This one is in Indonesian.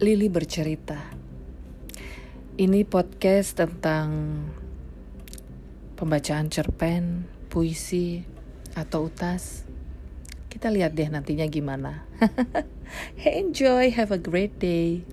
Lili bercerita. Ini podcast tentang pembacaan cerpen, puisi, atau utas. Kita lihat deh nantinya gimana. Enjoy, have a great day.